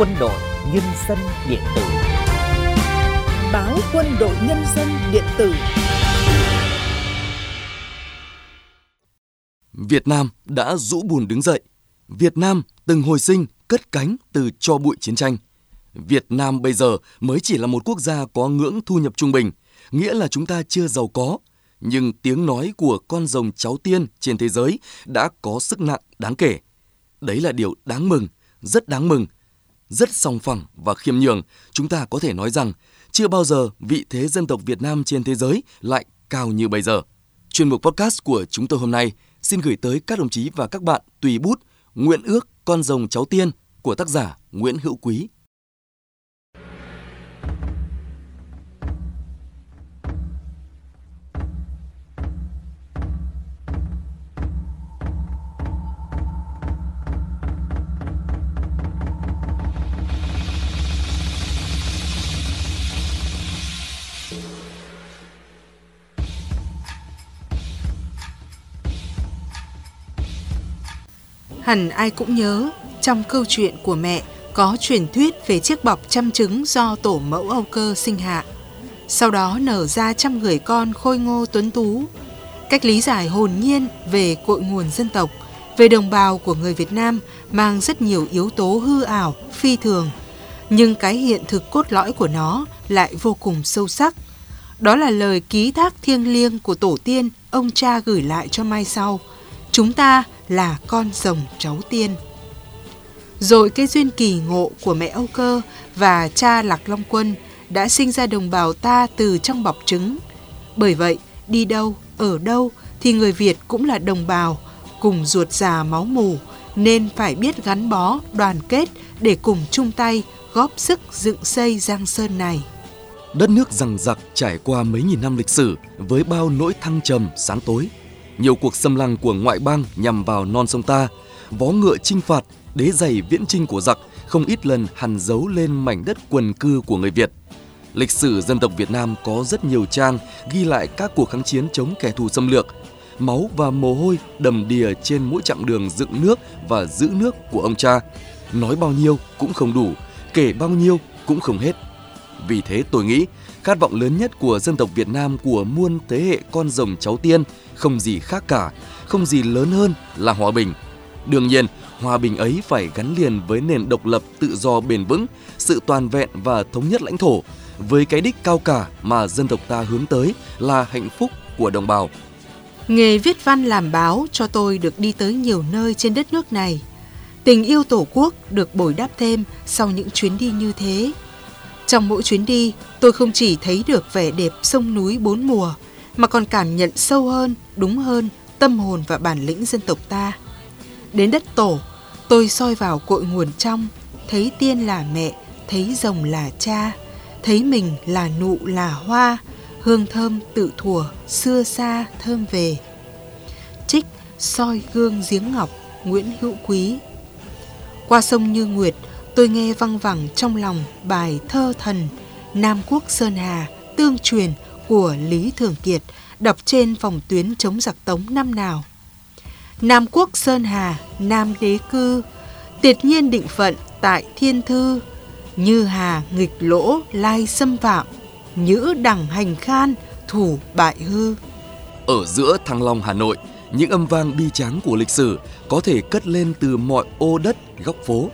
quân đội nhân dân điện tử báo quân đội nhân dân điện tử Việt Nam đã rũ bùn đứng dậy. Việt Nam từng hồi sinh, cất cánh từ cho bụi chiến tranh. Việt Nam bây giờ mới chỉ là một quốc gia có ngưỡng thu nhập trung bình, nghĩa là chúng ta chưa giàu có, nhưng tiếng nói của con rồng cháu tiên trên thế giới đã có sức nặng đáng kể. Đấy là điều đáng mừng, rất đáng mừng. Rất song phẳng và khiêm nhường, chúng ta có thể nói rằng chưa bao giờ vị thế dân tộc Việt Nam trên thế giới lại cao như bây giờ. Chuyên mục podcast của chúng tôi hôm nay xin gửi tới các đồng chí và các bạn tùy bút Nguyện ước con rồng cháu tiên của tác giả Nguyễn Hữu Quý. Hẳn ai cũng nhớ, trong câu chuyện của mẹ có truyền thuyết về chiếc bọc trăm trứng do tổ mẫu Âu Cơ sinh hạ. Sau đó nở ra trăm người con khôi ngô tuấn tú. Cách lý giải hồn nhiên về cội nguồn dân tộc, về đồng bào của người Việt Nam mang rất nhiều yếu tố hư ảo, phi thường. Nhưng cái hiện thực cốt lõi của nó lại vô cùng sâu sắc. Đó là lời ký thác thiêng liêng của tổ tiên ông cha gửi lại cho mai sau. Chúng ta là con rồng cháu tiên. Rồi cái duyên kỳ ngộ của mẹ Âu Cơ và cha Lạc Long Quân đã sinh ra đồng bào ta từ trong bọc trứng. Bởi vậy, đi đâu, ở đâu thì người Việt cũng là đồng bào, cùng ruột già máu mù, nên phải biết gắn bó, đoàn kết để cùng chung tay góp sức dựng xây Giang Sơn này. Đất nước rằng giặc trải qua mấy nghìn năm lịch sử với bao nỗi thăng trầm sáng tối – nhiều cuộc xâm lăng của ngoại bang nhằm vào non sông ta, vó ngựa chinh phạt, đế giày viễn chinh của giặc không ít lần hằn dấu lên mảnh đất quần cư của người Việt. Lịch sử dân tộc Việt Nam có rất nhiều trang ghi lại các cuộc kháng chiến chống kẻ thù xâm lược. Máu và mồ hôi đầm đìa trên mỗi chặng đường dựng nước và giữ nước của ông cha. Nói bao nhiêu cũng không đủ, kể bao nhiêu cũng không hết. Vì thế tôi nghĩ khát vọng lớn nhất của dân tộc Việt Nam của muôn thế hệ con rồng cháu tiên không gì khác cả, không gì lớn hơn là hòa bình. Đương nhiên, hòa bình ấy phải gắn liền với nền độc lập tự do bền vững, sự toàn vẹn và thống nhất lãnh thổ, với cái đích cao cả mà dân tộc ta hướng tới là hạnh phúc của đồng bào. Nghề viết văn làm báo cho tôi được đi tới nhiều nơi trên đất nước này. Tình yêu Tổ quốc được bồi đắp thêm sau những chuyến đi như thế. Trong mỗi chuyến đi, tôi không chỉ thấy được vẻ đẹp sông núi bốn mùa, mà còn cảm nhận sâu hơn, đúng hơn tâm hồn và bản lĩnh dân tộc ta. Đến đất tổ, tôi soi vào cội nguồn trong, thấy tiên là mẹ, thấy rồng là cha, thấy mình là nụ là hoa, hương thơm tự thùa, xưa xa thơm về. Trích soi gương giếng ngọc Nguyễn Hữu Quý Qua sông Như Nguyệt, tôi nghe văng vẳng trong lòng bài thơ thần Nam Quốc Sơn Hà tương truyền của Lý Thường Kiệt đọc trên phòng tuyến chống giặc tống năm nào. Nam Quốc Sơn Hà, Nam Đế Cư, tiệt nhiên định phận tại thiên thư, như hà nghịch lỗ lai xâm phạm, nhữ đẳng hành khan, thủ bại hư. Ở giữa Thăng Long Hà Nội, những âm vang bi tráng của lịch sử có thể cất lên từ mọi ô đất, góc phố.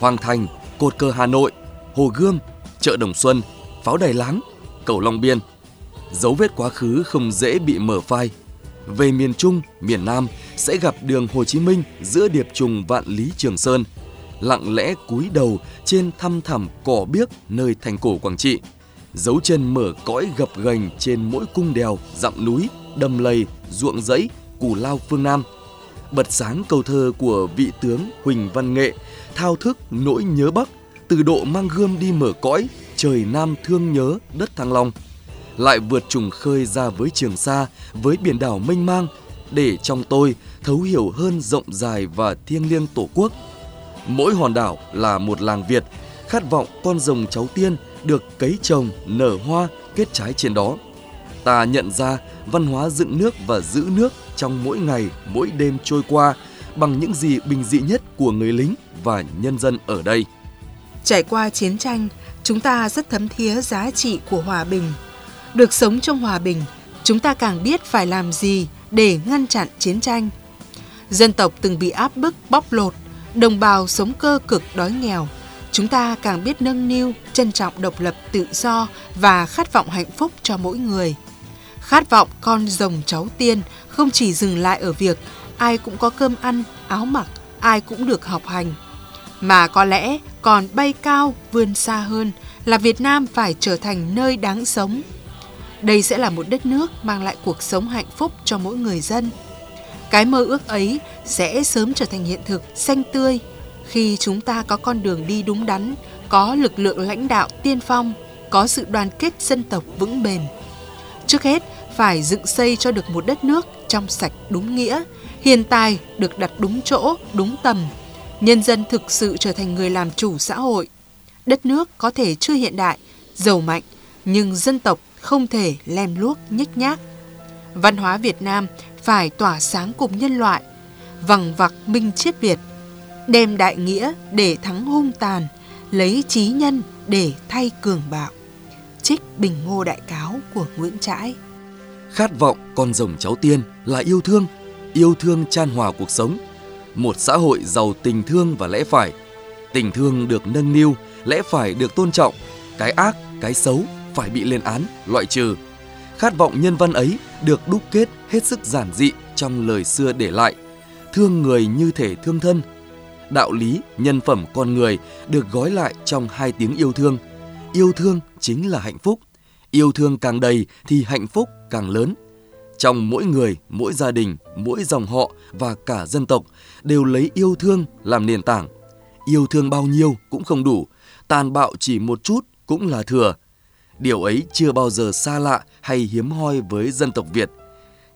Hoàng Thành, Cột Cờ Hà Nội, Hồ Gươm, Chợ Đồng Xuân, Pháo Đài Láng, Cầu Long Biên. Dấu vết quá khứ không dễ bị mở phai. Về miền Trung, miền Nam sẽ gặp đường Hồ Chí Minh giữa điệp trùng vạn lý Trường Sơn, lặng lẽ cúi đầu trên thăm thẳm cỏ biếc nơi thành cổ Quảng Trị. Dấu chân mở cõi gập ghềnh trên mỗi cung đèo, dặm núi, đầm lầy, ruộng rẫy, củ lao phương Nam. Bật sáng câu thơ của vị tướng Huỳnh Văn Nghệ, thao thức nỗi nhớ Bắc, từ độ mang gươm đi mở cõi, trời Nam thương nhớ đất Thăng Long. Lại vượt trùng khơi ra với Trường Sa, với biển đảo mênh mang, để trong tôi thấu hiểu hơn rộng dài và thiêng liêng tổ quốc. Mỗi hòn đảo là một làng Việt, khát vọng con rồng cháu tiên được cấy trồng, nở hoa, kết trái trên đó. Ta nhận ra văn hóa dựng nước và giữ nước trong mỗi ngày, mỗi đêm trôi qua bằng những gì bình dị nhất của người lính và nhân dân ở đây. Trải qua chiến tranh, chúng ta rất thấm thía giá trị của hòa bình. Được sống trong hòa bình, chúng ta càng biết phải làm gì để ngăn chặn chiến tranh. Dân tộc từng bị áp bức bóc lột, đồng bào sống cơ cực đói nghèo. Chúng ta càng biết nâng niu, trân trọng độc lập tự do và khát vọng hạnh phúc cho mỗi người. Khát vọng con rồng cháu tiên không chỉ dừng lại ở việc ai cũng có cơm ăn, áo mặc, ai cũng được học hành. Mà có lẽ còn bay cao, vươn xa hơn là Việt Nam phải trở thành nơi đáng sống. Đây sẽ là một đất nước mang lại cuộc sống hạnh phúc cho mỗi người dân. Cái mơ ước ấy sẽ sớm trở thành hiện thực xanh tươi khi chúng ta có con đường đi đúng đắn, có lực lượng lãnh đạo tiên phong, có sự đoàn kết dân tộc vững bền. Trước hết, phải dựng xây cho được một đất nước trong sạch đúng nghĩa, hiền tài được đặt đúng chỗ, đúng tầm, nhân dân thực sự trở thành người làm chủ xã hội. Đất nước có thể chưa hiện đại, giàu mạnh, nhưng dân tộc không thể lem luốc nhếch nhác. Văn hóa Việt Nam phải tỏa sáng cùng nhân loại, vằng vặc minh triết Việt, đem đại nghĩa để thắng hung tàn, lấy trí nhân để thay cường bạo. Trích Bình Ngô Đại Cáo của Nguyễn Trãi Khát vọng con rồng cháu tiên là yêu thương, yêu thương chan hòa cuộc sống. Một xã hội giàu tình thương và lẽ phải. Tình thương được nâng niu, lẽ phải được tôn trọng, cái ác, cái xấu phải bị lên án, loại trừ. Khát vọng nhân văn ấy được đúc kết hết sức giản dị trong lời xưa để lại. Thương người như thể thương thân. Đạo lý, nhân phẩm con người được gói lại trong hai tiếng yêu thương. Yêu thương chính là hạnh phúc. Yêu thương càng đầy thì hạnh phúc càng lớn. Trong mỗi người, mỗi gia đình, mỗi dòng họ và cả dân tộc đều lấy yêu thương làm nền tảng. Yêu thương bao nhiêu cũng không đủ, tàn bạo chỉ một chút cũng là thừa. Điều ấy chưa bao giờ xa lạ hay hiếm hoi với dân tộc Việt.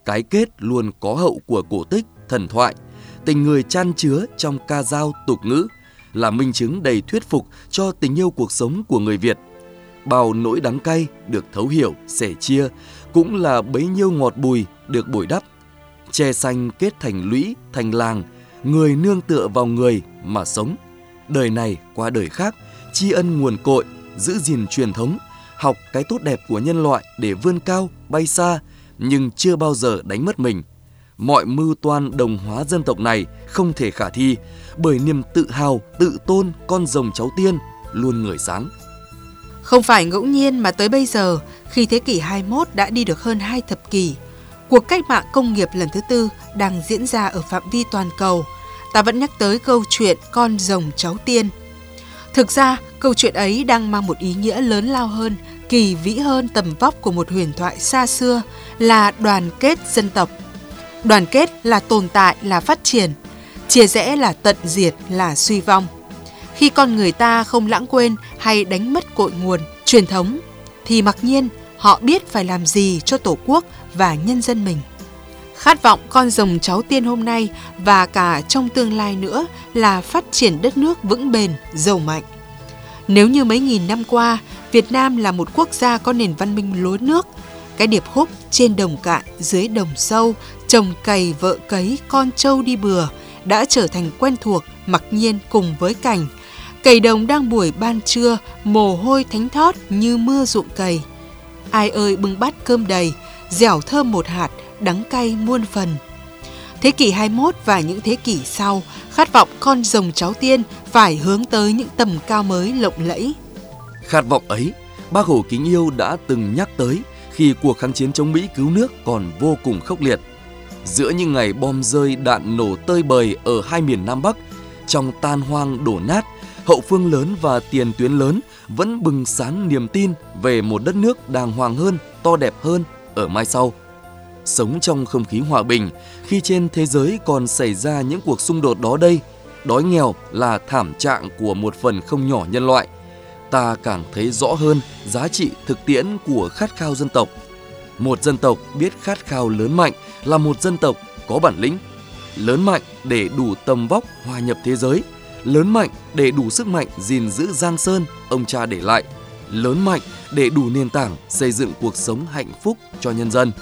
Cái kết luôn có hậu của cổ tích, thần thoại, tình người chan chứa trong ca dao tục ngữ là minh chứng đầy thuyết phục cho tình yêu cuộc sống của người Việt. Bao nỗi đắng cay được thấu hiểu, sẻ chia cũng là bấy nhiêu ngọt bùi được bồi đắp. Che xanh kết thành lũy, thành làng, người nương tựa vào người mà sống. Đời này qua đời khác, tri ân nguồn cội, giữ gìn truyền thống, học cái tốt đẹp của nhân loại để vươn cao, bay xa, nhưng chưa bao giờ đánh mất mình. Mọi mưu toan đồng hóa dân tộc này không thể khả thi bởi niềm tự hào, tự tôn con rồng cháu tiên luôn ngời sáng. Không phải ngẫu nhiên mà tới bây giờ, khi thế kỷ 21 đã đi được hơn hai thập kỷ, cuộc cách mạng công nghiệp lần thứ tư đang diễn ra ở phạm vi toàn cầu, ta vẫn nhắc tới câu chuyện con rồng cháu tiên. Thực ra, câu chuyện ấy đang mang một ý nghĩa lớn lao hơn, kỳ vĩ hơn tầm vóc của một huyền thoại xa xưa là đoàn kết dân tộc. Đoàn kết là tồn tại, là phát triển, chia rẽ là tận diệt, là suy vong. Khi con người ta không lãng quên hay đánh mất cội nguồn, truyền thống, thì mặc nhiên họ biết phải làm gì cho Tổ quốc và nhân dân mình. Khát vọng con rồng cháu tiên hôm nay và cả trong tương lai nữa là phát triển đất nước vững bền, giàu mạnh. Nếu như mấy nghìn năm qua, Việt Nam là một quốc gia có nền văn minh lúa nước, cái điệp khúc trên đồng cạn, dưới đồng sâu, chồng cày vợ cấy, con trâu đi bừa đã trở thành quen thuộc mặc nhiên cùng với cảnh. Cày đồng đang buổi ban trưa, mồ hôi thánh thót như mưa ruộng cày. Ai ơi bưng bát cơm đầy, dẻo thơm một hạt, đắng cay muôn phần. Thế kỷ 21 và những thế kỷ sau, khát vọng con rồng cháu tiên phải hướng tới những tầm cao mới lộng lẫy. Khát vọng ấy, bác Hồ kính yêu đã từng nhắc tới khi cuộc kháng chiến chống Mỹ cứu nước còn vô cùng khốc liệt. Giữa những ngày bom rơi đạn nổ tơi bời ở hai miền Nam Bắc, trong tan hoang đổ nát, hậu phương lớn và tiền tuyến lớn vẫn bừng sáng niềm tin về một đất nước đàng hoàng hơn, to đẹp hơn ở mai sau. Sống trong không khí hòa bình, khi trên thế giới còn xảy ra những cuộc xung đột đó đây, đói nghèo là thảm trạng của một phần không nhỏ nhân loại. Ta càng thấy rõ hơn giá trị thực tiễn của khát khao dân tộc. Một dân tộc biết khát khao lớn mạnh là một dân tộc có bản lĩnh, lớn mạnh để đủ tầm vóc hòa nhập thế giới, lớn mạnh để đủ sức mạnh gìn giữ Giang Sơn ông cha để lại, lớn mạnh để đủ nền tảng xây dựng cuộc sống hạnh phúc cho nhân dân,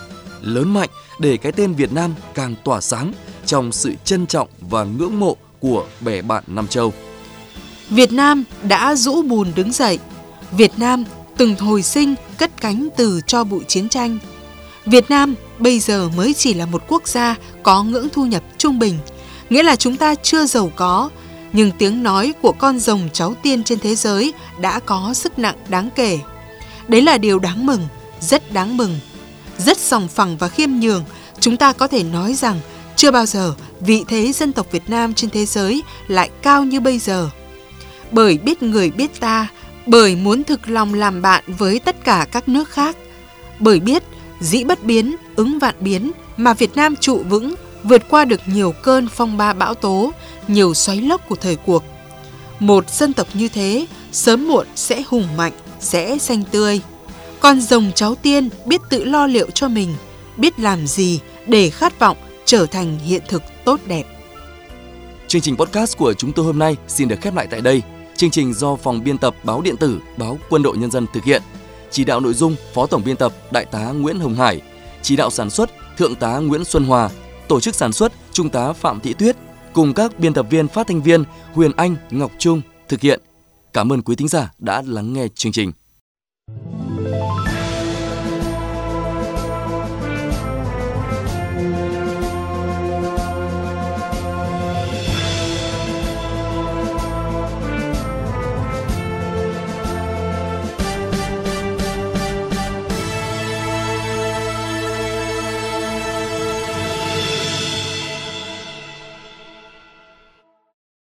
lớn mạnh để cái tên Việt Nam càng tỏa sáng trong sự trân trọng và ngưỡng mộ của bè bạn Nam Châu. Việt Nam đã rũ bùn đứng dậy. Việt Nam từng hồi sinh cất cánh từ cho bụi chiến tranh. Việt Nam bây giờ mới chỉ là một quốc gia có ngưỡng thu nhập trung bình, nghĩa là chúng ta chưa giàu có, nhưng tiếng nói của con rồng cháu tiên trên thế giới đã có sức nặng đáng kể. Đấy là điều đáng mừng, rất đáng mừng. Rất sòng phẳng và khiêm nhường, chúng ta có thể nói rằng chưa bao giờ vị thế dân tộc Việt Nam trên thế giới lại cao như bây giờ. Bởi biết người biết ta, bởi muốn thực lòng làm bạn với tất cả các nước khác, bởi biết dĩ bất biến, ứng vạn biến mà Việt Nam trụ vững, vượt qua được nhiều cơn phong ba bão tố, nhiều xoáy lốc của thời cuộc. Một dân tộc như thế, sớm muộn sẽ hùng mạnh, sẽ xanh tươi. Con rồng cháu tiên biết tự lo liệu cho mình, biết làm gì để khát vọng trở thành hiện thực tốt đẹp. Chương trình podcast của chúng tôi hôm nay xin được khép lại tại đây. Chương trình do phòng biên tập báo điện tử báo Quân đội Nhân dân thực hiện. Chỉ đạo nội dung Phó Tổng biên tập Đại tá Nguyễn Hồng Hải, chỉ đạo sản xuất Thượng tá Nguyễn Xuân Hòa, tổ chức sản xuất Trung tá Phạm Thị Tuyết cùng các biên tập viên phát thanh viên Huyền Anh, Ngọc Trung thực hiện. Cảm ơn quý thính giả đã lắng nghe chương trình.